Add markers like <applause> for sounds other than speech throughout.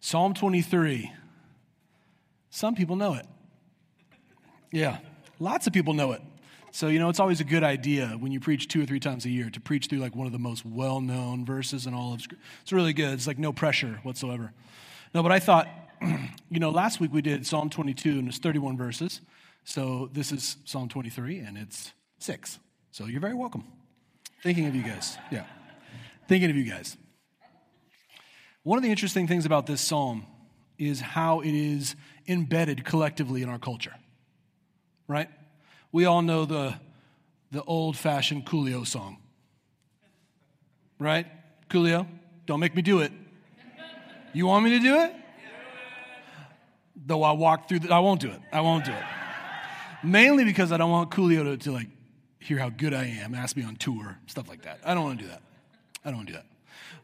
Psalm 23. Some people know it. Yeah, lots of people know it. So, you know, it's always a good idea when you preach two or three times a year to preach through like one of the most well known verses in all of Scripture. It's really good. It's like no pressure whatsoever. No, but I thought, <clears throat> you know, last week we did Psalm 22 and it's 31 verses. So this is Psalm 23 and it's six. So you're very welcome. Thinking of you guys. Yeah. Thinking of you guys. One of the interesting things about this psalm is how it is embedded collectively in our culture, right? We all know the, the old fashioned Coolio song, right? Coolio, don't make me do it. You want me to do it? Though I walk through, the, I won't do it. I won't do it. Mainly because I don't want Coolio to, to like hear how good I am, ask me on tour, stuff like that. I don't want to do that. I don't want to do that.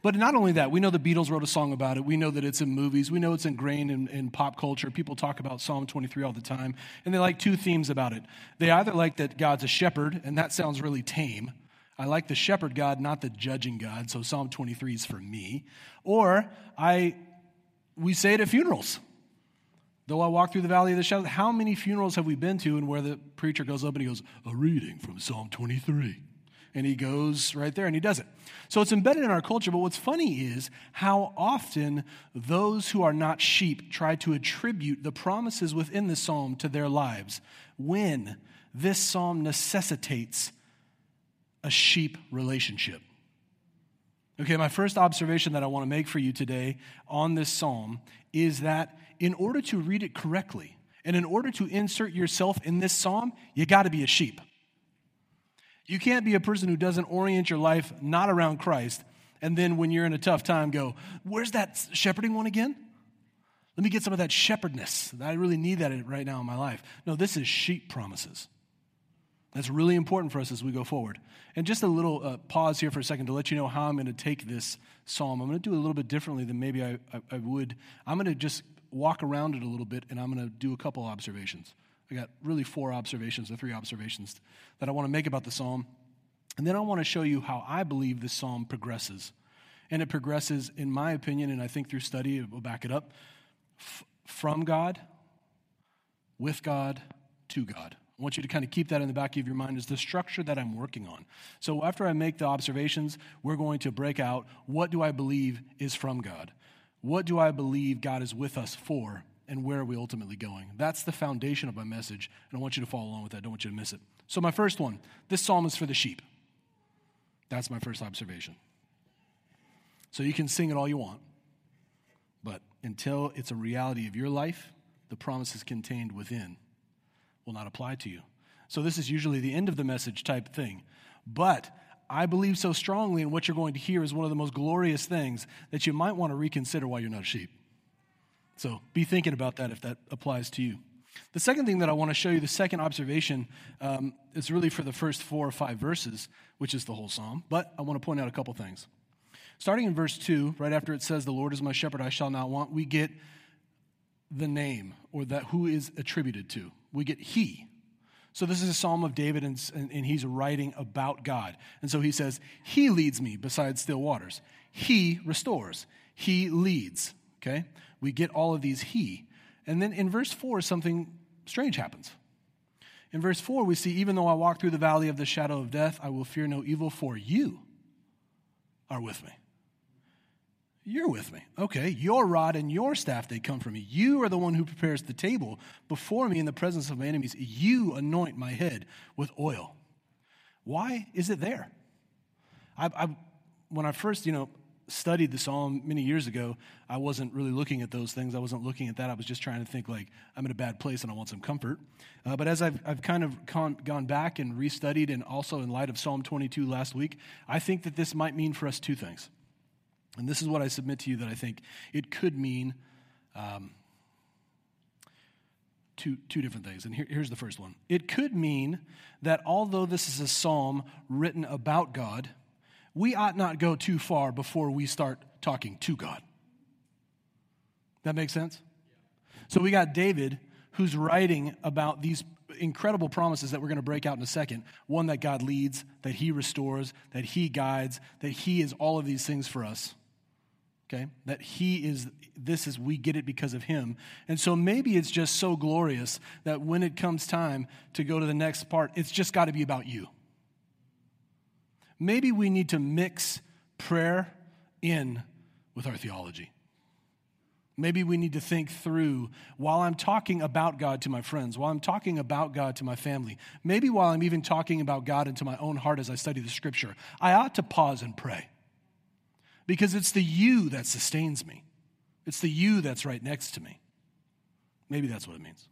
But not only that, we know the Beatles wrote a song about it. We know that it's in movies. We know it's ingrained in, in, pop culture. People talk about Psalm 23 all the time. And they like two themes about it. They either like that God's a shepherd, and that sounds really tame. I like the shepherd God, not the judging God. So Psalm 23 is for me. Or I, we say it at funerals. Though I walk through the valley of the shadow, how many funerals have we been to and where the preacher goes up and he goes, a reading from Psalm 23? And he goes right there and he does it. So it's embedded in our culture, but what's funny is how often those who are not sheep try to attribute the promises within the psalm to their lives when this psalm necessitates a sheep relationship. Okay, my first observation that I want to make for you today on this psalm is that in order to read it correctly and in order to insert yourself in this psalm, you got to be a sheep. You can't be a person who doesn't orient your life not around Christ and then when you're in a tough time go, Where's that shepherding one again? Let me get some of that shepherdness. I really need that right now in my life. No, this is sheep promises. That's really important for us as we go forward. And just a little uh, pause here for a second to let you know how I'm going to take this psalm. I'm going to do it a little bit differently than maybe I, I, I would. I'm going to just walk around it a little bit and I'm going to do a couple observations. I got really four observations or three observations that I want to make about the psalm. And then I want to show you how I believe this psalm progresses. And it progresses, in my opinion, and I think through study, it will back it up, f- from God, with God, to God. I want you to kind of keep that in the back of your mind as the structure that I'm working on. So after I make the observations, we're going to break out what do I believe is from God? What do I believe God is with us for? And where are we ultimately going? That's the foundation of my message, and I want you to follow along with that. I don't want you to miss it. So, my first one this psalm is for the sheep. That's my first observation. So, you can sing it all you want, but until it's a reality of your life, the promises contained within will not apply to you. So, this is usually the end of the message type thing. But I believe so strongly in what you're going to hear is one of the most glorious things that you might want to reconsider why you're not a sheep. So be thinking about that if that applies to you. The second thing that I want to show you, the second observation, um, is really for the first four or five verses, which is the whole psalm. But I want to point out a couple things. Starting in verse 2, right after it says, The Lord is my shepherd, I shall not want, we get the name or that who is attributed to. We get he. So this is a psalm of David, and, and, and he's writing about God. And so he says, He leads me beside still waters. He restores. He leads. Okay? We get all of these he. And then in verse 4, something strange happens. In verse 4, we see, even though I walk through the valley of the shadow of death, I will fear no evil, for you are with me. You're with me. Okay, your rod and your staff, they come from me. You are the one who prepares the table before me in the presence of my enemies. You anoint my head with oil. Why is it there? I, I, when I first, you know, studied the psalm many years ago, I wasn't really looking at those things. I wasn't looking at that. I was just trying to think, like, I'm in a bad place and I want some comfort. Uh, but as I've, I've kind of con- gone back and restudied, and also in light of Psalm 22 last week, I think that this might mean for us two things. And this is what I submit to you that I think it could mean um, two, two different things. And here, here's the first one it could mean that although this is a psalm written about God, we ought not go too far before we start talking to God. That makes sense? So we got David who's writing about these incredible promises that we're going to break out in a second. One that God leads, that he restores, that he guides, that he is all of these things for us. okay? That He is, this is, we get it because of Him. And so maybe it's just so glorious that when it comes time to go to the next part, it's just got to be about you. Maybe we need to mix prayer in with our theology. Maybe we need to think through while I'm talking about God to my friends, while I'm talking about God to my family, maybe while I'm even talking about God into my own heart as I study the scripture, I ought to pause and pray. Because it's the you that sustains me, it's the you that's right next to me. Maybe that's what it means.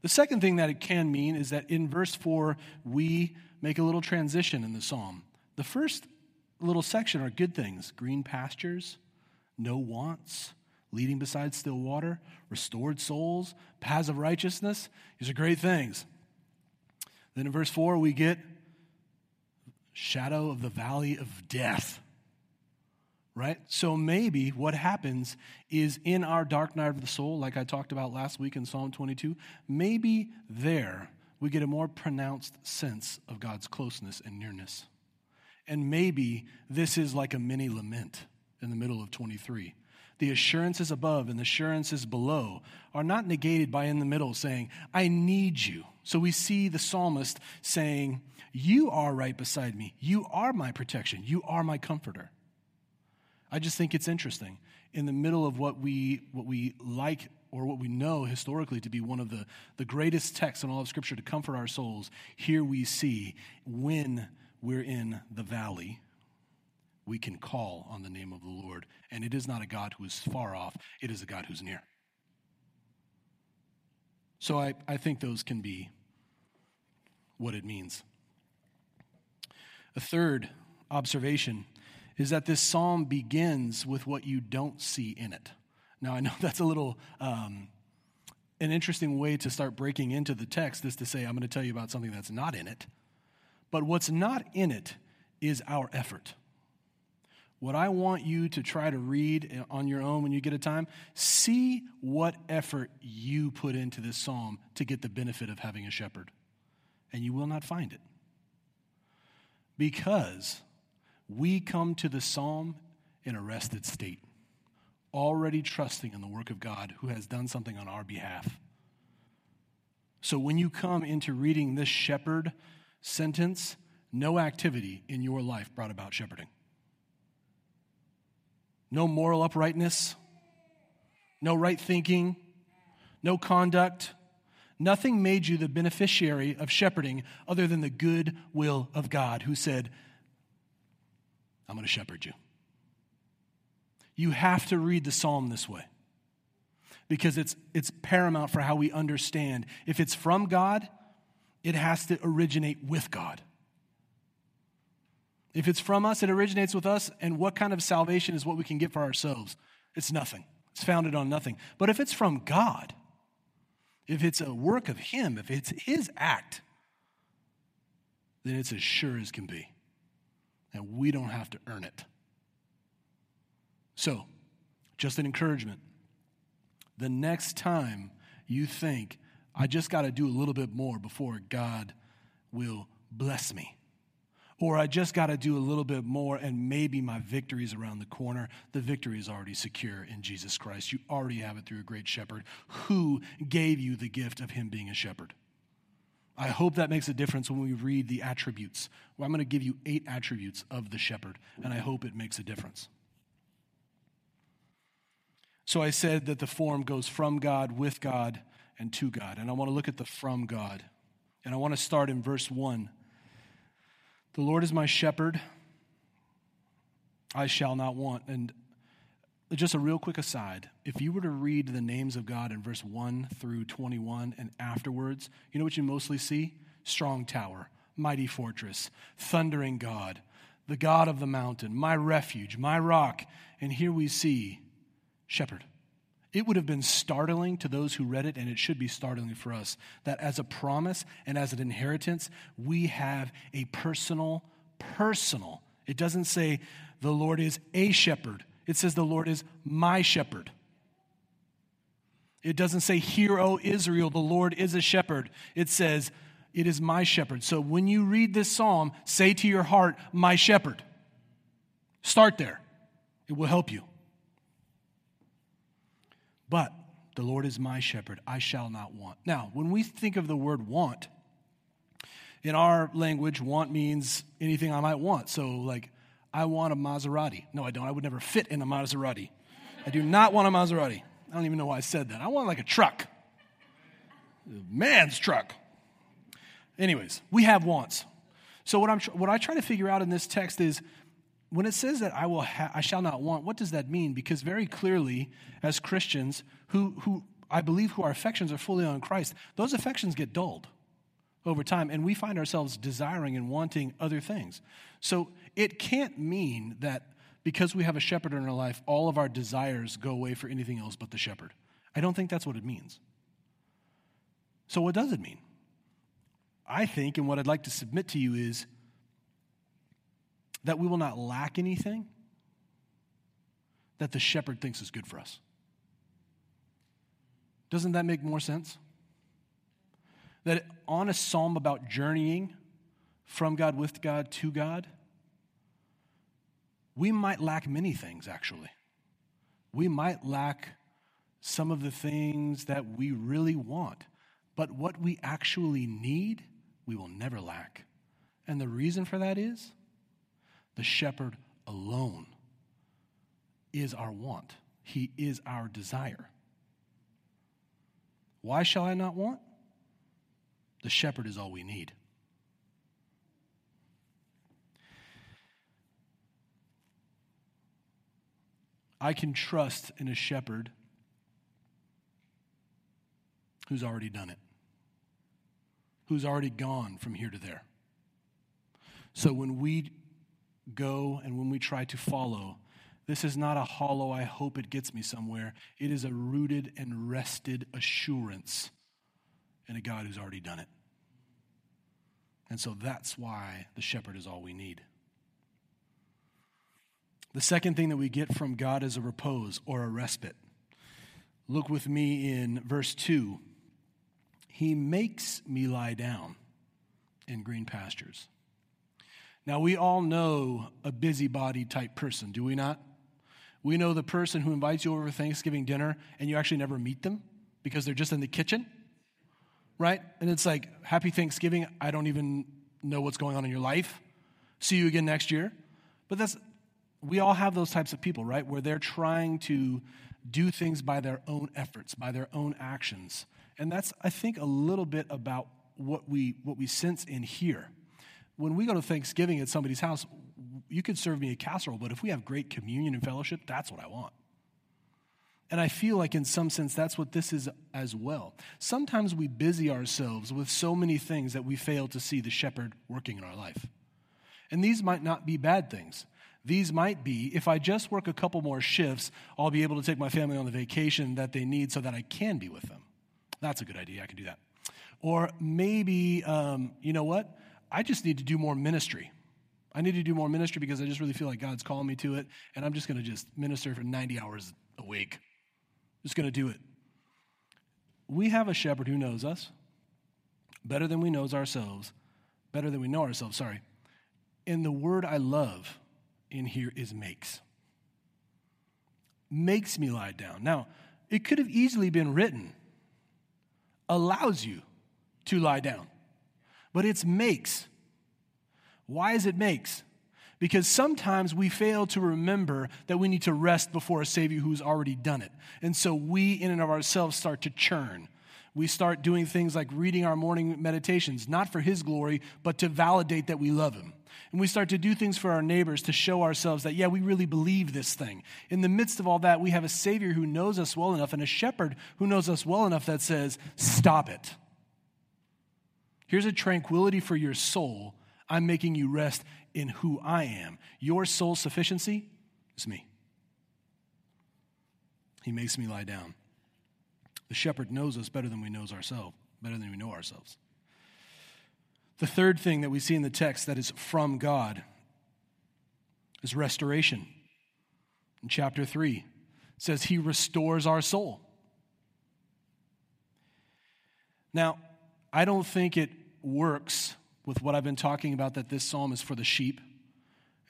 The second thing that it can mean is that in verse 4, we make a little transition in the psalm. The first little section are good things green pastures, no wants leading beside still water, restored souls, paths of righteousness. These are great things. Then in verse 4, we get shadow of the valley of death. Right? So maybe what happens is in our dark night of the soul, like I talked about last week in Psalm 22, maybe there we get a more pronounced sense of God's closeness and nearness. And maybe this is like a mini lament in the middle of 23 the assurances above and the assurances below are not negated by in the middle saying, I need you. So we see the psalmist saying, You are right beside me. You are my protection. You are my comforter. I just think it's interesting. In the middle of what we, what we like or what we know historically to be one of the, the greatest texts in all of Scripture to comfort our souls, here we see when we're in the valley we can call on the name of the Lord. And it is not a God who is far off, it is a God who's near. So I, I think those can be what it means. A third observation is that this psalm begins with what you don't see in it. Now, I know <laughs> that's a little um, an interesting way to start breaking into the text, is to say, I'm going to tell you about something that's not in it. But what's not in it is our effort. What I want you to try to read on your own when you get a time, see what effort you put into this psalm to get the benefit of having a shepherd. And you will not find it. Because we come to the psalm in a rested state, already trusting in the work of God who has done something on our behalf. So when you come into reading this shepherd sentence, no activity in your life brought about shepherding no moral uprightness, no right thinking, no conduct. Nothing made you the beneficiary of shepherding other than the good will of God, who said, I'm going to shepherd you. You have to read the psalm this way because it's, it's paramount for how we understand. If it's from God, it has to originate with God. If it's from us, it originates with us, and what kind of salvation is what we can get for ourselves? It's nothing. It's founded on nothing. But if it's from God, if it's a work of Him, if it's His act, then it's as sure as can be. And we don't have to earn it. So, just an encouragement. The next time you think, I just got to do a little bit more before God will bless me or I just got to do a little bit more and maybe my victory is around the corner. The victory is already secure in Jesus Christ. You already have it through a great shepherd who gave you the gift of him being a shepherd. I hope that makes a difference when we read the attributes. Well, I'm going to give you eight attributes of the shepherd, and I hope it makes a difference. So I said that the form goes from God, with God, and to God. And I want to look at the from God. And I want to start in verse 1 the Lord is my shepherd, I shall not want. And just a real quick aside if you were to read the names of God in verse 1 through 21 and afterwards, you know what you mostly see? Strong tower, mighty fortress, thundering God, the God of the mountain, my refuge, my rock. And here we see shepherd. It would have been startling to those who read it, and it should be startling for us, that as a promise and as an inheritance, we have a personal, personal. It doesn't say the Lord is a shepherd, it says the Lord is my shepherd. It doesn't say, Hear, O Israel, the Lord is a shepherd. It says, It is my shepherd. So when you read this psalm, say to your heart, My shepherd. Start there, it will help you. But the Lord is my shepherd, I shall not want. Now, when we think of the word want, in our language, want means anything I might want. So, like, I want a Maserati. No, I don't. I would never fit in a Maserati. I do not want a Maserati. I don't even know why I said that. I want like a truck, a man's truck. Anyways, we have wants. So what I'm what I try to figure out in this text is when it says that I will ha- I shall not want, what does that mean? Because very clearly, as Christians who who I believe who our affections are fully on Christ, those affections get dulled over time, and we find ourselves desiring and wanting other things. So it can't mean that because we have a shepherd in our life, all of our desires go away for anything else but the shepherd. I don't think that's what it means. So, what does it mean? I think, and what I'd like to submit to you is that we will not lack anything that the shepherd thinks is good for us. Doesn't that make more sense? That on a psalm about journeying from God, with God, to God, we might lack many things, actually. We might lack some of the things that we really want, but what we actually need, we will never lack. And the reason for that is the shepherd alone is our want, he is our desire. Why shall I not want? The shepherd is all we need. I can trust in a shepherd who's already done it, who's already gone from here to there. So when we go and when we try to follow, this is not a hollow, I hope it gets me somewhere. It is a rooted and rested assurance in a God who's already done it. And so that's why the shepherd is all we need. The second thing that we get from God is a repose or a respite. Look with me in verse 2. He makes me lie down in green pastures. Now, we all know a busybody type person, do we not? We know the person who invites you over for Thanksgiving dinner and you actually never meet them because they're just in the kitchen, right? And it's like, Happy Thanksgiving. I don't even know what's going on in your life. See you again next year. But that's we all have those types of people, right? Where they're trying to do things by their own efforts, by their own actions. And that's, I think, a little bit about what we, what we sense in here. When we go to Thanksgiving at somebody's house, you could serve me a casserole, but if we have great communion and fellowship, that's what I want. And I feel like, in some sense, that's what this is as well. Sometimes we busy ourselves with so many things that we fail to see the shepherd working in our life. And these might not be bad things. These might be if I just work a couple more shifts, I'll be able to take my family on the vacation that they need so that I can be with them. That's a good idea. I can do that. Or maybe, um, you know what? I just need to do more ministry. I need to do more ministry because I just really feel like God's calling me to it, and I'm just going to just minister for 90 hours a week. Just going to do it. We have a shepherd who knows us better than we knows ourselves, better than we know ourselves, sorry. And the word I love in here is makes. Makes me lie down. Now, it could have easily been written, allows you to lie down, but it's makes. Why is it makes? Because sometimes we fail to remember that we need to rest before a Savior who's already done it. And so we, in and of ourselves, start to churn. We start doing things like reading our morning meditations, not for His glory, but to validate that we love Him. And we start to do things for our neighbors to show ourselves that, yeah, we really believe this thing. In the midst of all that, we have a Savior who knows us well enough and a shepherd who knows us well enough that says, stop it. Here's a tranquility for your soul. I'm making you rest in who I am. Your soul sufficiency is me. He makes me lie down. The shepherd knows us better than we knows ourselves, better than we know ourselves. The third thing that we see in the text that is from God is restoration. In chapter 3, it says, He restores our soul. Now, I don't think it works with what I've been talking about that this psalm is for the sheep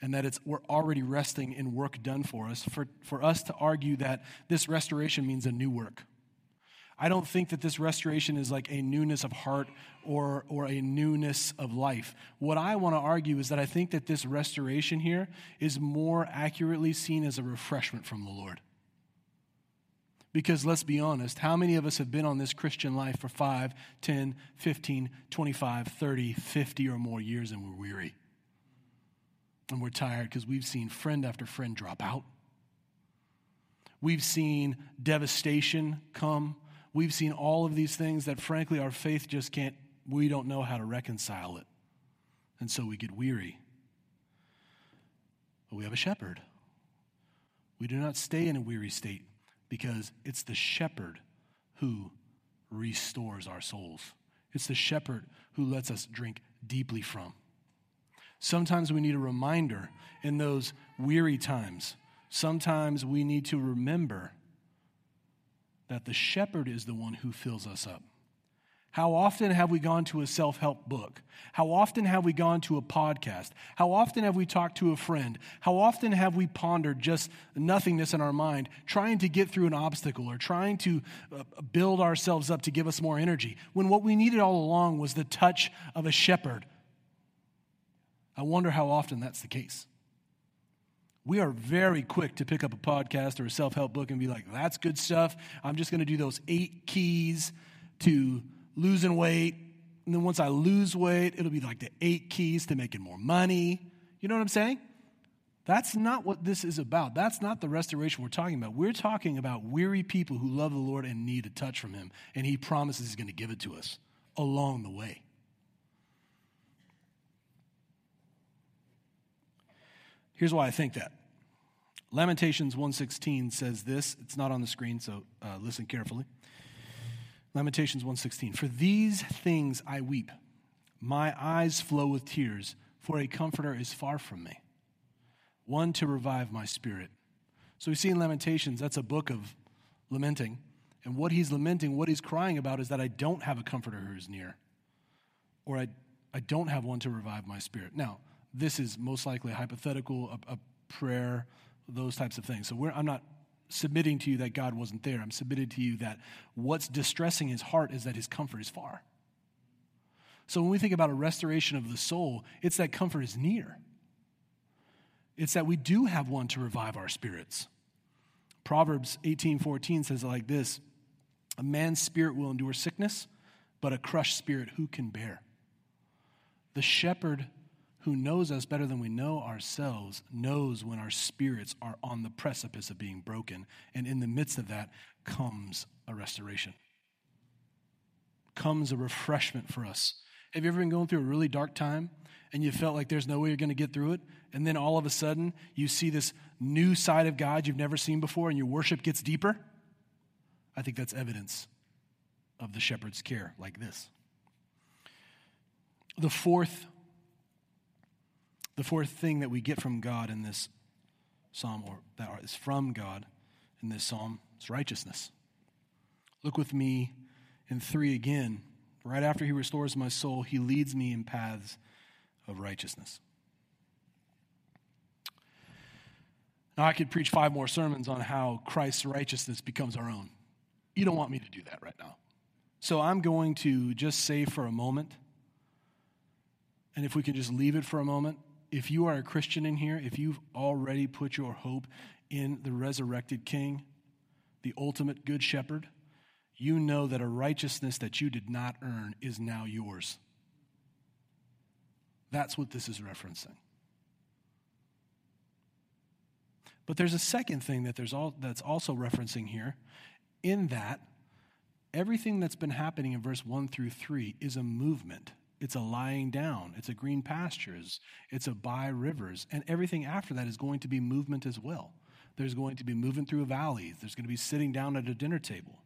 and that it's, we're already resting in work done for us, for, for us to argue that this restoration means a new work. I don't think that this restoration is like a newness of heart or, or a newness of life. What I want to argue is that I think that this restoration here is more accurately seen as a refreshment from the Lord. Because let's be honest, how many of us have been on this Christian life for 5, 10, 15, 25, 30, 50 or more years and we're weary? And we're tired because we've seen friend after friend drop out. We've seen devastation come. We've seen all of these things that, frankly, our faith just can't, we don't know how to reconcile it. And so we get weary. But we have a shepherd. We do not stay in a weary state because it's the shepherd who restores our souls. It's the shepherd who lets us drink deeply from. Sometimes we need a reminder in those weary times. Sometimes we need to remember that the shepherd is the one who fills us up. How often have we gone to a self help book? How often have we gone to a podcast? How often have we talked to a friend? How often have we pondered just nothingness in our mind, trying to get through an obstacle or trying to uh, build ourselves up to give us more energy, when what we needed all along was the touch of a shepherd? I wonder how often that's the case. We are very quick to pick up a podcast or a self help book and be like, that's good stuff. I'm just going to do those eight keys to losing weight. And then once I lose weight, it'll be like the eight keys to making more money. You know what I'm saying? That's not what this is about. That's not the restoration we're talking about. We're talking about weary people who love the Lord and need a touch from Him. And He promises He's going to give it to us along the way. Here's why I think that. Lamentations 1:16 says this. It's not on the screen, so uh, listen carefully. Lamentations 1:16. For these things I weep. My eyes flow with tears, for a comforter is far from me, one to revive my spirit. So we see in Lamentations, that's a book of lamenting. And what he's lamenting, what he's crying about is that I don't have a comforter who is near, or I, I don't have one to revive my spirit. Now, this is most likely a hypothetical, a, a prayer, those types of things. So I'm not submitting to you that God wasn't there. I'm submitting to you that what's distressing his heart is that his comfort is far. So when we think about a restoration of the soul, it's that comfort is near. It's that we do have one to revive our spirits. Proverbs 18:14 says it like this: A man's spirit will endure sickness, but a crushed spirit who can bear? The shepherd who knows us better than we know ourselves, knows when our spirits are on the precipice of being broken. And in the midst of that comes a restoration, comes a refreshment for us. Have you ever been going through a really dark time and you felt like there's no way you're going to get through it? And then all of a sudden you see this new side of God you've never seen before and your worship gets deeper? I think that's evidence of the shepherd's care, like this. The fourth the fourth thing that we get from God in this psalm, or that is from God in this psalm, is righteousness. Look with me in three again. Right after he restores my soul, he leads me in paths of righteousness. Now, I could preach five more sermons on how Christ's righteousness becomes our own. You don't want me to do that right now. So I'm going to just say for a moment, and if we can just leave it for a moment, if you are a Christian in here, if you've already put your hope in the resurrected King, the ultimate good shepherd, you know that a righteousness that you did not earn is now yours. That's what this is referencing. But there's a second thing that there's all, that's also referencing here, in that everything that's been happening in verse 1 through 3 is a movement. It's a lying down. It's a green pastures. It's a by rivers. And everything after that is going to be movement as well. There's going to be movement through valleys. There's going to be sitting down at a dinner table.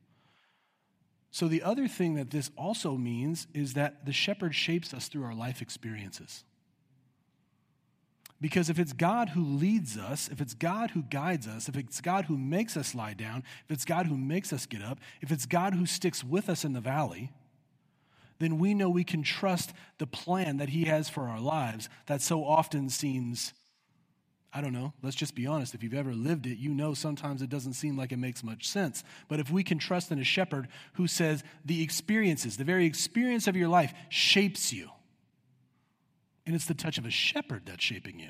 So, the other thing that this also means is that the shepherd shapes us through our life experiences. Because if it's God who leads us, if it's God who guides us, if it's God who makes us lie down, if it's God who makes us get up, if it's God who sticks with us in the valley, then we know we can trust the plan that He has for our lives that so often seems I don't know. Let's just be honest. If you've ever lived it, you know sometimes it doesn't seem like it makes much sense. But if we can trust in a shepherd who says the experiences, the very experience of your life shapes you, and it's the touch of a shepherd that's shaping you,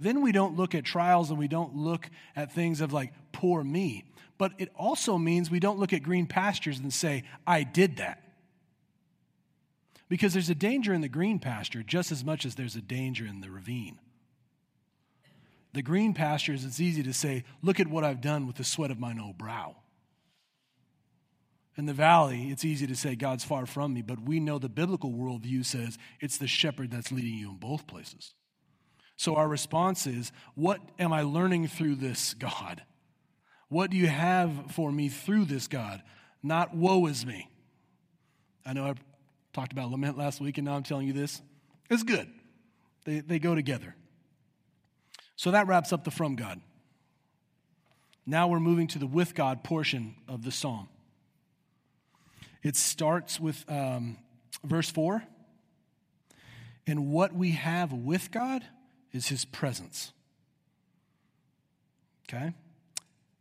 then we don't look at trials and we don't look at things of like, poor me. But it also means we don't look at green pastures and say, I did that. Because there's a danger in the green pasture just as much as there's a danger in the ravine. The green pastures, it's easy to say, Look at what I've done with the sweat of mine own brow. In the valley, it's easy to say, God's far from me, but we know the biblical worldview says it's the shepherd that's leading you in both places. So our response is, What am I learning through this God? What do you have for me through this God? Not woe is me. I know talked about lament last week, and now I'm telling you this. It's good, they, they go together. So that wraps up the from God. Now we're moving to the with God portion of the psalm. It starts with um, verse 4. And what we have with God is his presence. Okay? It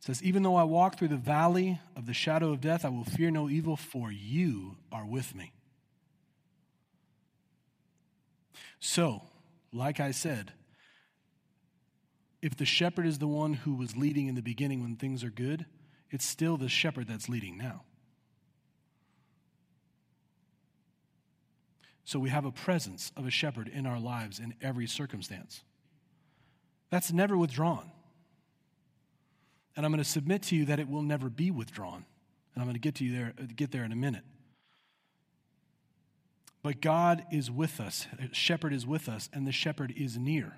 says, Even though I walk through the valley of the shadow of death, I will fear no evil, for you are with me. So, like I said, if the shepherd is the one who was leading in the beginning when things are good, it's still the shepherd that's leading now. So we have a presence of a shepherd in our lives in every circumstance. That's never withdrawn. And I'm going to submit to you that it will never be withdrawn. And I'm going to get to you there get there in a minute. But God is with us. shepherd is with us and the shepherd is near.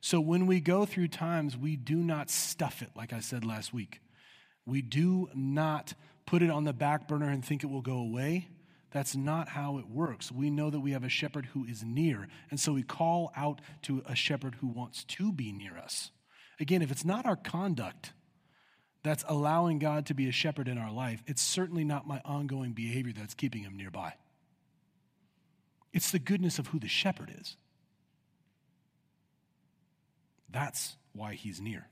So when we go through times, we do not stuff it, like I said last week. We do not put it on the back burner and think it will go away. That's not how it works. We know that we have a shepherd who is near, and so we call out to a shepherd who wants to be near us. Again, if it's not our conduct that's allowing God to be a shepherd in our life, it's certainly not my ongoing behavior that's keeping him nearby. It's the goodness of who the shepherd is. That's why he's near.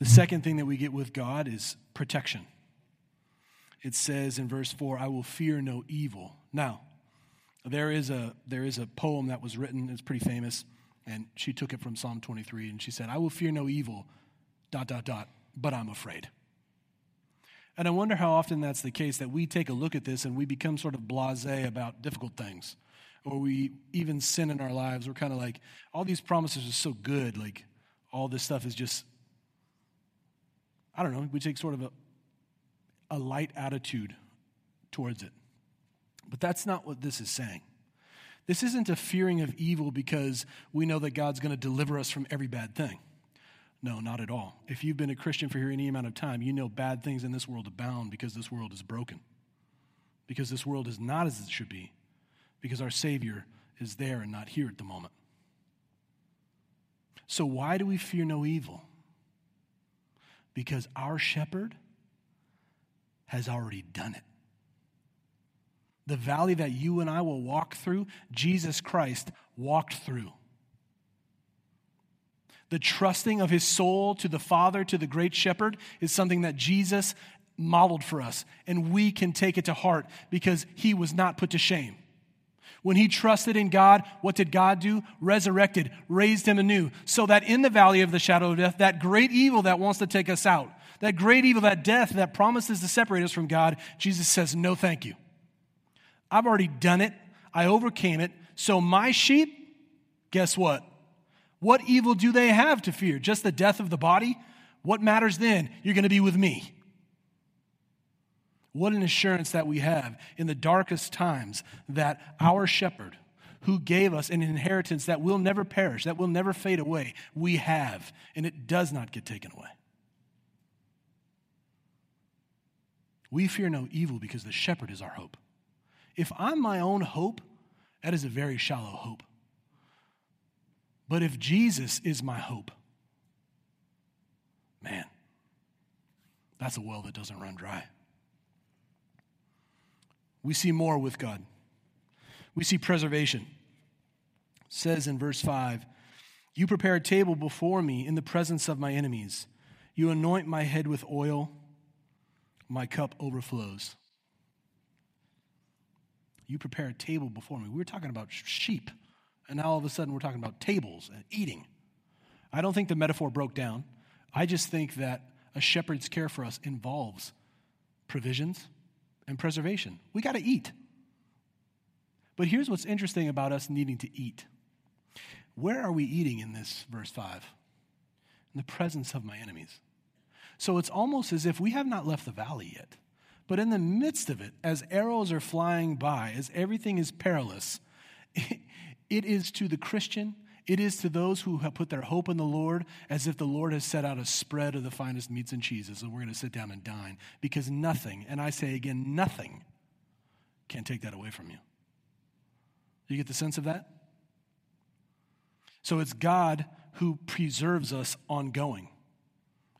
The second thing that we get with God is protection. It says in verse 4, I will fear no evil. Now, there is a there is a poem that was written, it's pretty famous, and she took it from Psalm 23, and she said, I will fear no evil, dot, dot, dot, but I'm afraid. And I wonder how often that's the case that we take a look at this and we become sort of blase about difficult things or we even sin in our lives, we're kind of like, all these promises are so good. Like, all this stuff is just, I don't know, we take sort of a, a light attitude towards it. But that's not what this is saying. This isn't a fearing of evil because we know that God's going to deliver us from every bad thing. No, not at all. If you've been a Christian for any amount of time, you know bad things in this world abound because this world is broken. Because this world is not as it should be because our Savior is there and not here at the moment. So, why do we fear no evil? Because our shepherd has already done it. The valley that you and I will walk through, Jesus Christ walked through. The trusting of his soul to the Father, to the great shepherd, is something that Jesus modeled for us. And we can take it to heart because he was not put to shame. When he trusted in God, what did God do? Resurrected, raised him anew, so that in the valley of the shadow of death, that great evil that wants to take us out, that great evil, that death that promises to separate us from God, Jesus says, No, thank you. I've already done it. I overcame it. So my sheep, guess what? What evil do they have to fear? Just the death of the body? What matters then? You're going to be with me. What an assurance that we have in the darkest times that our shepherd, who gave us an inheritance that will never perish, that will never fade away, we have, and it does not get taken away. We fear no evil because the shepherd is our hope. If I'm my own hope, that is a very shallow hope. But if Jesus is my hope, man, that's a well that doesn't run dry. We see more with God. We see preservation. says in verse 5 You prepare a table before me in the presence of my enemies. You anoint my head with oil, my cup overflows. You prepare a table before me. We were talking about sheep, and now all of a sudden we're talking about tables and eating. I don't think the metaphor broke down. I just think that a shepherd's care for us involves provisions and preservation. We got to eat. But here's what's interesting about us needing to eat. Where are we eating in this verse 5? In the presence of my enemies. So it's almost as if we have not left the valley yet. But in the midst of it, as arrows are flying by, as everything is perilous, <laughs> it is to the Christian, it is to those who have put their hope in the Lord as if the Lord has set out a spread of the finest meats and cheeses, and we're going to sit down and dine. Because nothing, and I say again, nothing can take that away from you. You get the sense of that? So it's God who preserves us ongoing.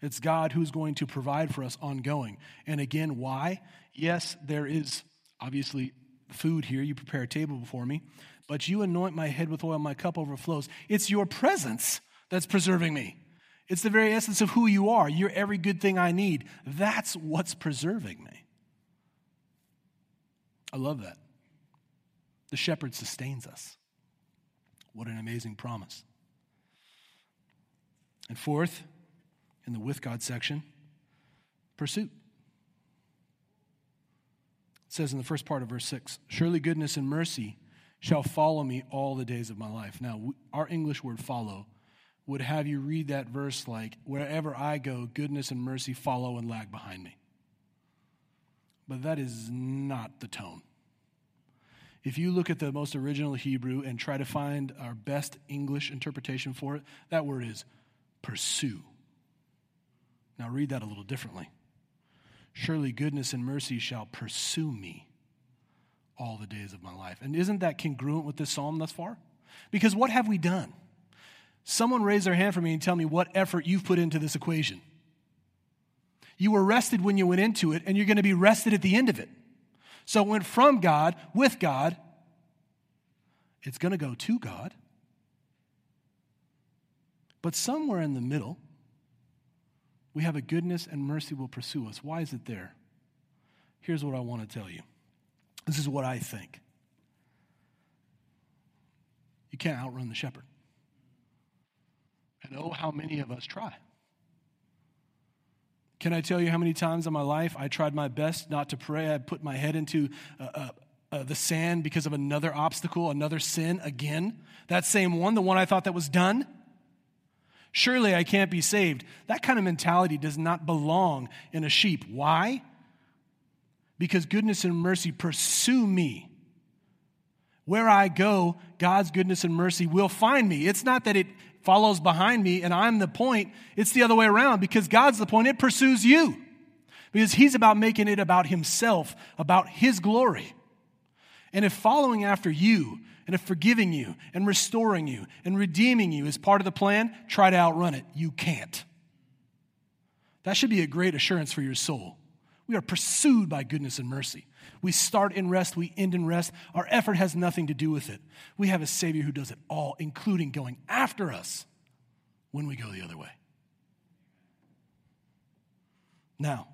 It's God who's going to provide for us ongoing. And again, why? Yes, there is obviously food here. You prepare a table before me, but you anoint my head with oil, my cup overflows. It's your presence that's preserving me. It's the very essence of who you are. You're every good thing I need. That's what's preserving me. I love that. The shepherd sustains us. What an amazing promise. And fourth, in the with God section, pursuit. It says in the first part of verse 6 Surely goodness and mercy shall follow me all the days of my life. Now, our English word follow would have you read that verse like, Wherever I go, goodness and mercy follow and lag behind me. But that is not the tone. If you look at the most original Hebrew and try to find our best English interpretation for it, that word is pursue. Now read that a little differently. Surely goodness and mercy shall pursue me all the days of my life. And isn't that congruent with this psalm thus far? Because what have we done? Someone raise their hand for me and tell me what effort you've put into this equation. You were rested when you went into it, and you're going to be rested at the end of it. So it went from God, with God. It's going to go to God. But somewhere in the middle, we have a goodness and mercy will pursue us. Why is it there? Here's what I want to tell you. This is what I think. You can't outrun the shepherd. And oh, how many of us try. Can I tell you how many times in my life I tried my best not to pray? I put my head into uh, uh, uh, the sand because of another obstacle, another sin again. That same one, the one I thought that was done. Surely I can't be saved. That kind of mentality does not belong in a sheep. Why? Because goodness and mercy pursue me. Where I go, God's goodness and mercy will find me. It's not that it follows behind me and I'm the point, it's the other way around because God's the point, it pursues you. Because He's about making it about Himself, about His glory. And if following after you and if forgiving you and restoring you and redeeming you is part of the plan, try to outrun it. You can't. That should be a great assurance for your soul. We are pursued by goodness and mercy. We start in rest, we end in rest. Our effort has nothing to do with it. We have a Savior who does it all, including going after us when we go the other way. Now,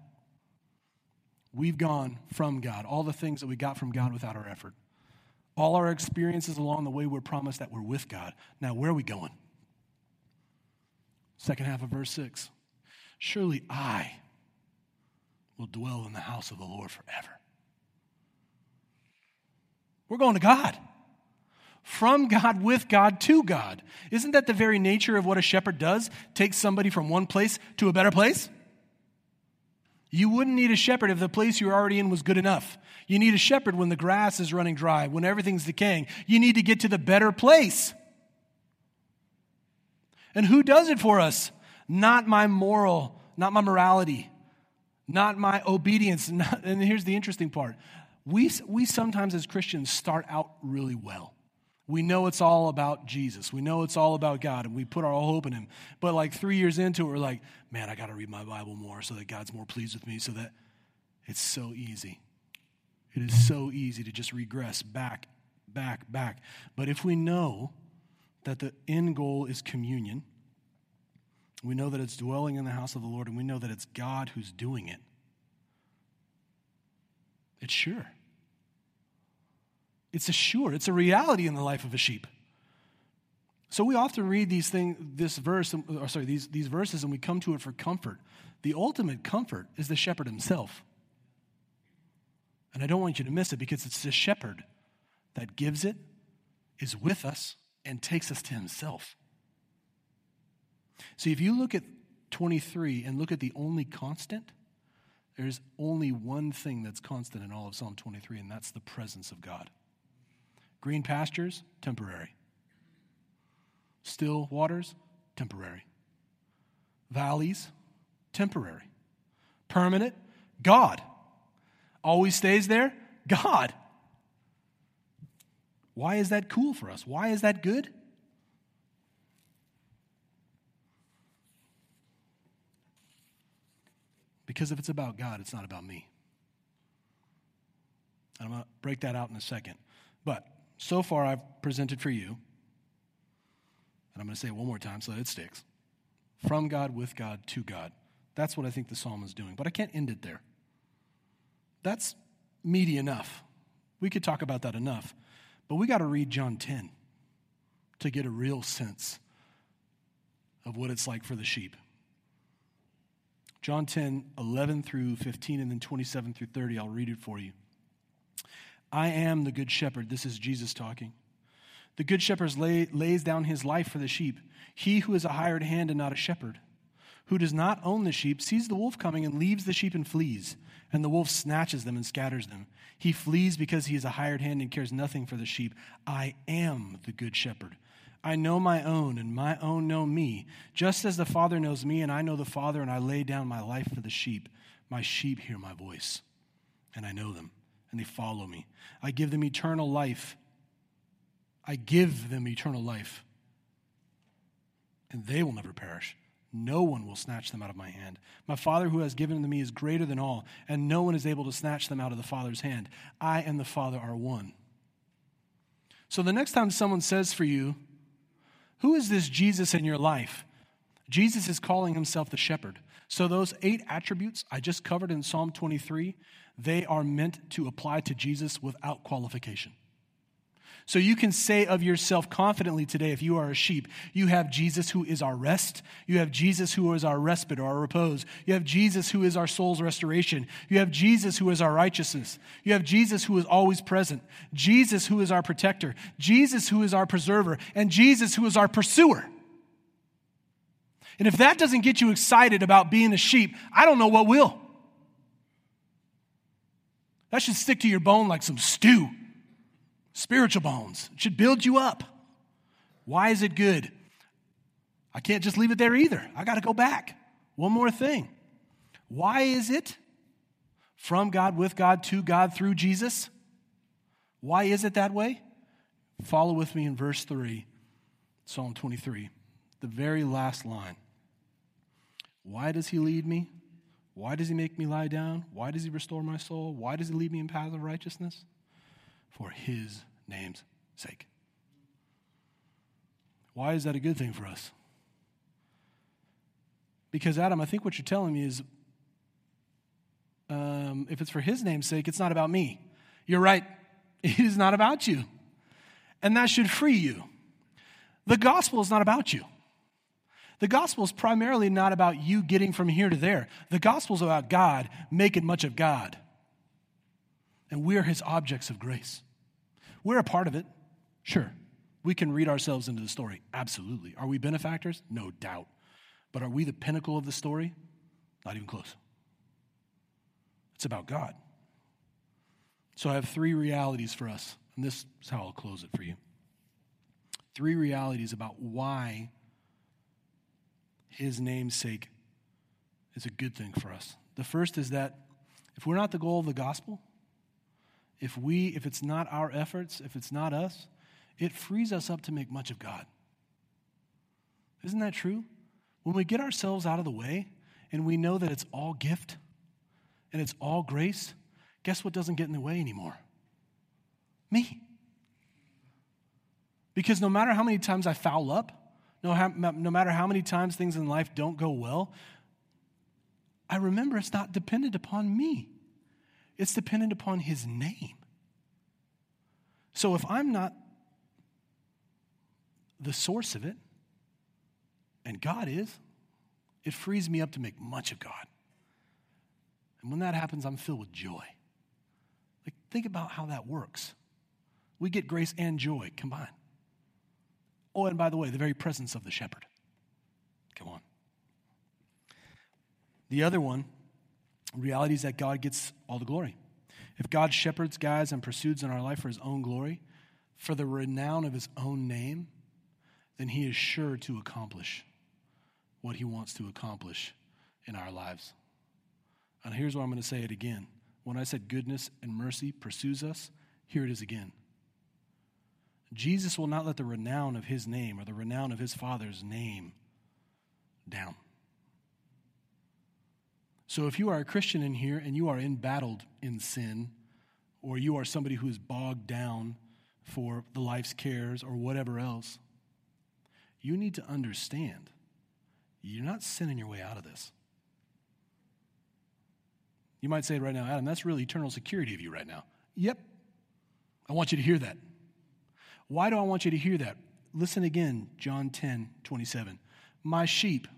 we've gone from God, all the things that we got from God without our effort. All our experiences along the way, we're promised that we're with God. Now, where are we going? Second half of verse 6. Surely I will dwell in the house of the Lord forever. We're going to God. From God, with God, to God. Isn't that the very nature of what a shepherd does? Takes somebody from one place to a better place? You wouldn't need a shepherd if the place you're already in was good enough. You need a shepherd when the grass is running dry, when everything's decaying. You need to get to the better place. And who does it for us? Not my moral, not my morality, not my obedience. <laughs> Not, and here's the interesting part we, we sometimes as Christians start out really well. We know it's all about Jesus. We know it's all about God, and we put our hope in Him. But like three years into it, we're like, man, I got to read my Bible more so that God's more pleased with me, so that it's so easy. It is so easy to just regress back, back, back. But if we know that the end goal is communion. We know that it's dwelling in the house of the Lord, and we know that it's God who's doing it. It's sure. It's a sure. It's a reality in the life of a sheep. So we often read these things, this verse, or sorry, these, these verses, and we come to it for comfort. The ultimate comfort is the shepherd himself. And I don't want you to miss it because it's the shepherd that gives it, is with us, and takes us to himself. See, if you look at 23 and look at the only constant, there's only one thing that's constant in all of Psalm 23, and that's the presence of God. Green pastures, temporary. Still waters, temporary. Valleys, temporary. Permanent, God. Always stays there, God. Why is that cool for us? Why is that good? Because if it's about God, it's not about me. I'm going to break that out in a second. But so far, I've presented for you, and I'm going to say it one more time so that it sticks from God, with God, to God. That's what I think the psalm is doing. But I can't end it there. That's meaty enough. We could talk about that enough. But we got to read John 10 to get a real sense of what it's like for the sheep. John 10, 11 through 15, and then 27 through 30. I'll read it for you. I am the good shepherd. This is Jesus talking. The good shepherd lay, lays down his life for the sheep. He who is a hired hand and not a shepherd, who does not own the sheep, sees the wolf coming and leaves the sheep and flees. And the wolf snatches them and scatters them. He flees because he is a hired hand and cares nothing for the sheep. I am the good shepherd. I know my own, and my own know me, just as the Father knows me, and I know the Father, and I lay down my life for the sheep. My sheep hear my voice, and I know them, and they follow me. I give them eternal life. I give them eternal life, and they will never perish. No one will snatch them out of my hand. My Father who has given them to me is greater than all, and no one is able to snatch them out of the Father's hand. I and the Father are one. So the next time someone says for you, who is this Jesus in your life? Jesus is calling himself the shepherd. So, those eight attributes I just covered in Psalm 23, they are meant to apply to Jesus without qualification. So you can say of yourself confidently today, if you are a sheep, you have Jesus who is our rest. You have Jesus who is our respite or our repose. You have Jesus who is our soul's restoration. You have Jesus who is our righteousness. You have Jesus who is always present. Jesus who is our protector. Jesus who is our preserver. And Jesus who is our pursuer. And if that doesn't get you excited about being a sheep, I don't know what will. That should stick to your bone like some stew spiritual bones. It should build you up. Why is it good? I can't just leave it there either. I got to go back. One more thing. Why is it from God, with God, to God, through Jesus? Why is it that way? Follow with me in verse 3, Psalm 23, the very last line. Why does he lead me? Why does he make me lie down? Why does he restore my soul? Why does he lead me in paths of righteousness? For his name's sake. Why is that a good thing for us? Because, Adam, I think what you're telling me is um, if it's for his name's sake, it's not about me. You're right, <laughs> it is not about you. And that should free you. The gospel is not about you. The gospel is primarily not about you getting from here to there. The gospel is about God making much of God. And we're his objects of grace. We're a part of it. Sure. We can read ourselves into the story. Absolutely. Are we benefactors? No doubt. But are we the pinnacle of the story? Not even close. It's about God. So I have three realities for us, and this is how I'll close it for you. Three realities about why his namesake is a good thing for us. The first is that if we're not the goal of the gospel, if we if it's not our efforts if it's not us it frees us up to make much of god. Isn't that true? When we get ourselves out of the way and we know that it's all gift and it's all grace guess what doesn't get in the way anymore? Me. Because no matter how many times I foul up, no, no matter how many times things in life don't go well, I remember it's not dependent upon me, it's dependent upon His name. So if I'm not the source of it, and God is, it frees me up to make much of God. And when that happens, I'm filled with joy. Like, think about how that works. We get grace and joy combined. Oh, and by the way, the very presence of the shepherd. Come on. The other one, reality is that God gets all the glory. If God shepherds, guides, and pursues in our life for his own glory, for the renown of his own name, then he is sure to accomplish what he wants to accomplish in our lives. And here's where I'm going to say it again. When I said goodness and mercy pursues us, here it is again. Jesus will not let the renown of his name or the renown of his Father's name down. So if you are a Christian in here and you are embattled in sin, or you are somebody who is bogged down for the life's cares or whatever else, you need to understand you're not sinning your way out of this. You might say right now, Adam, that's really eternal security of you right now. Yep. I want you to hear that. Why do I want you to hear that? Listen again, John 10, 27. My sheep,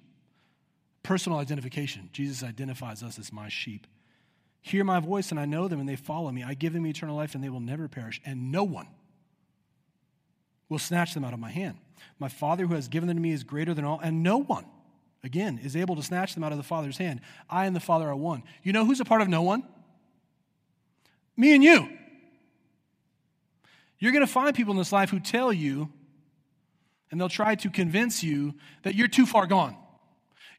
personal identification. Jesus identifies us as my sheep. Hear my voice, and I know them, and they follow me. I give them eternal life, and they will never perish, and no one will snatch them out of my hand. My Father who has given them to me is greater than all, and no one, again, is able to snatch them out of the Father's hand. I and the Father are one. You know who's a part of no one? Me and you. You're going to find people in this life who tell you, and they'll try to convince you that you're too far gone.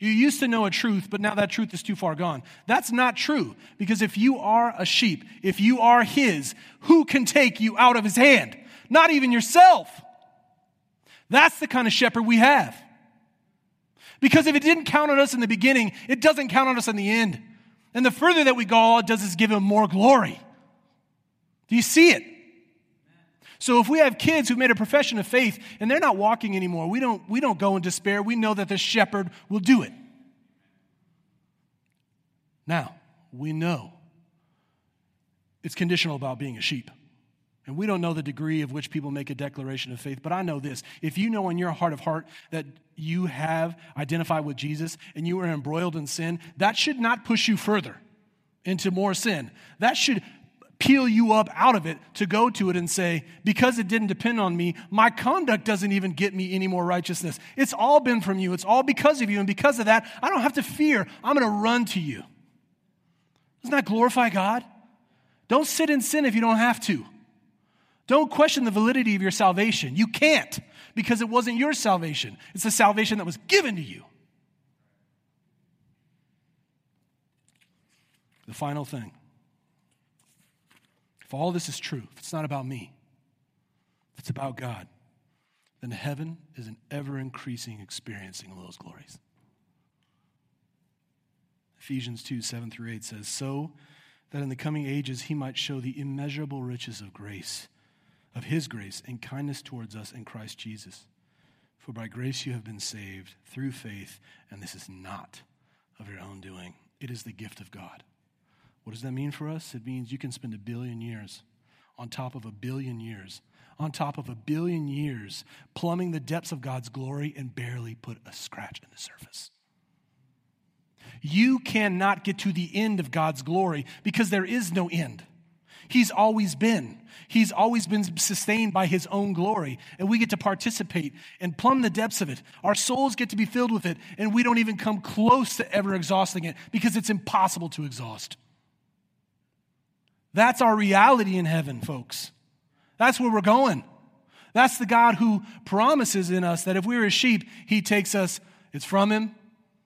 You used to know a truth, but now that truth is too far gone. That's not true, because if you are a sheep, if you are His, who can take you out of His hand? Not even yourself. That's the kind of shepherd we have. Because if it didn't count on us in the beginning, it doesn't count on us in the end. And the further that we go, all it does is give Him more glory. Do you see it? So if we have kids who've made a profession of faith and they're not walking anymore, we don't, we don't go in despair. We know that the shepherd will do it. Now, we know it's conditional about being a sheep. And we don't know the degree of which people make a declaration of faith, but I know this. If you know in your heart of heart that you have identified with Jesus and you are embroiled in sin, that should not push you further into more sin. That should peel you up out of it to go to it and say, because it didn't depend on me, my conduct doesn't even get me any more righteousness. It's all been from you, it's all because of you. And because of that, I don't have to fear. I'm going to run to you. Doesn't that glorify God? Don't sit in sin if you don't have to. Don't question the validity of your salvation. You can't because it wasn't your salvation, it's the salvation that was given to you. The final thing if all this is true, if it's not about me, if it's about God, then heaven is an ever increasing experiencing of those glories. Ephesians 2 7 through 8 says, So that in the coming ages he might show the immeasurable riches of grace, of his grace and kindness towards us in Christ Jesus. For by grace you have been saved through faith, and this is not of your own doing, it is the gift of God what does that mean for us? It means you can spend a billion years on top of a billion years, on top of a billion years, plumbing the depths of God's glory and barely put a scratch in the surface. You cannot get to the end of God's glory because there is no end. He's always been. He's always been sustained by His own glory, and we get to participate and plumb the depths of it. Our souls get to be filled with it, and we don't even come close to ever exhausting it because it's impossible to exhaust. That's our reality in heaven, folks. That's where we're going. That's the God who promises in us that if we're his sheep, he takes us, it's from him,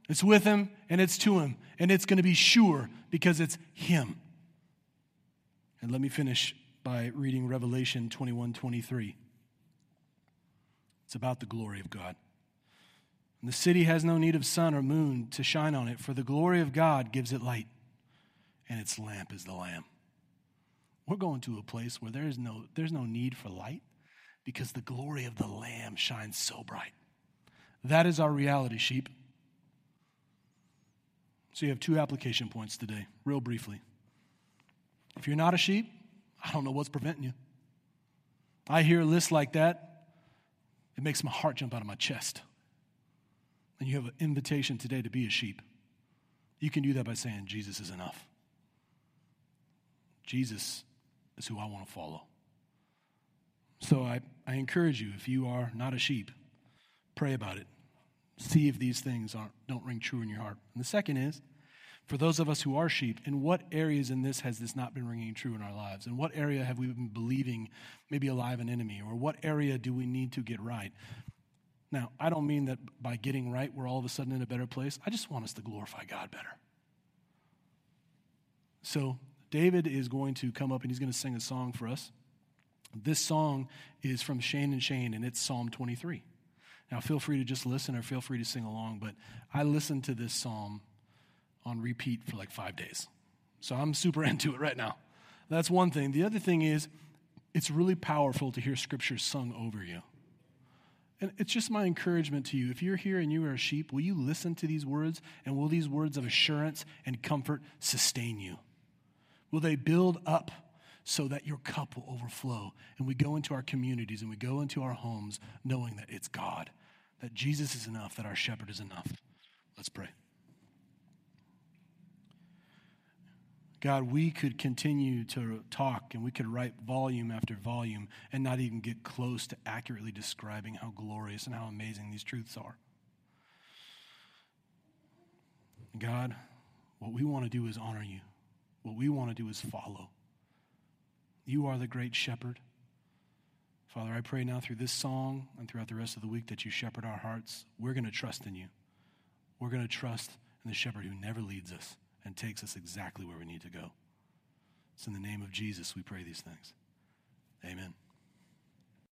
it's with him, and it's to him. And it's going to be sure because it's him. And let me finish by reading Revelation 21 23. It's about the glory of God. And the city has no need of sun or moon to shine on it, for the glory of God gives it light, and its lamp is the Lamb. We're going to a place where there's no, there's no need for light because the glory of the Lamb shines so bright. That is our reality, sheep. So you have two application points today, real briefly. If you're not a sheep, I don't know what's preventing you. I hear a list like that, it makes my heart jump out of my chest. And you have an invitation today to be a sheep. You can do that by saying, Jesus is enough. Jesus is who I want to follow. So I, I encourage you, if you are not a sheep, pray about it. See if these things aren't, don't ring true in your heart. And the second is, for those of us who are sheep, in what areas in this has this not been ringing true in our lives? In what area have we been believing maybe alive an enemy? Or what area do we need to get right? Now, I don't mean that by getting right, we're all of a sudden in a better place. I just want us to glorify God better. So, David is going to come up and he's going to sing a song for us. This song is from Shane and Shane, and it's Psalm 23. Now, feel free to just listen or feel free to sing along, but I listened to this psalm on repeat for like five days. So I'm super <laughs> into it right now. That's one thing. The other thing is, it's really powerful to hear scripture sung over you. And it's just my encouragement to you. If you're here and you are a sheep, will you listen to these words? And will these words of assurance and comfort sustain you? Will they build up so that your cup will overflow? And we go into our communities and we go into our homes knowing that it's God, that Jesus is enough, that our shepherd is enough. Let's pray. God, we could continue to talk and we could write volume after volume and not even get close to accurately describing how glorious and how amazing these truths are. God, what we want to do is honor you. What we want to do is follow. You are the great shepherd. Father, I pray now through this song and throughout the rest of the week that you shepherd our hearts. We're going to trust in you. We're going to trust in the shepherd who never leads us and takes us exactly where we need to go. It's in the name of Jesus we pray these things. Amen.